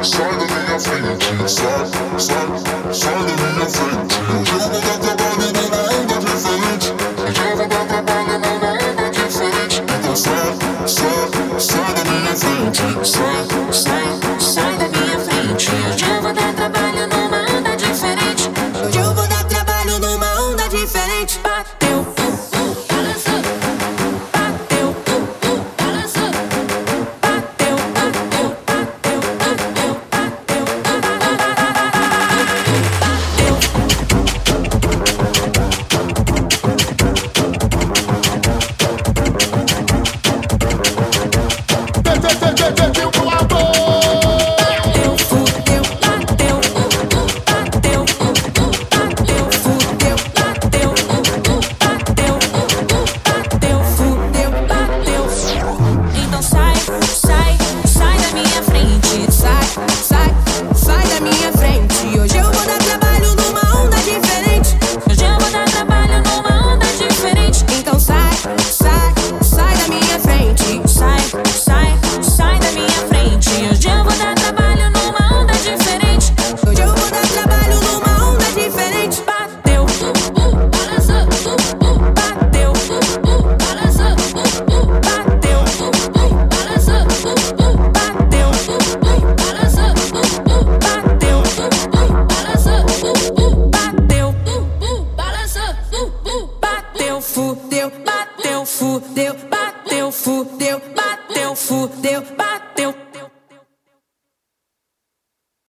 Sai da minha frente, sai, sai, sai da minha frente. Um dia eu vou dar trabalho numa onda diferente. Um dia eu vou dar trabalho numa onda diferente. Então sai, sai, sai da minha frente. Sai, sai, sai da minha frente. Um dia eu vou dar trabalho numa onda diferente. Um dia eu vou dar trabalho numa onda diferente.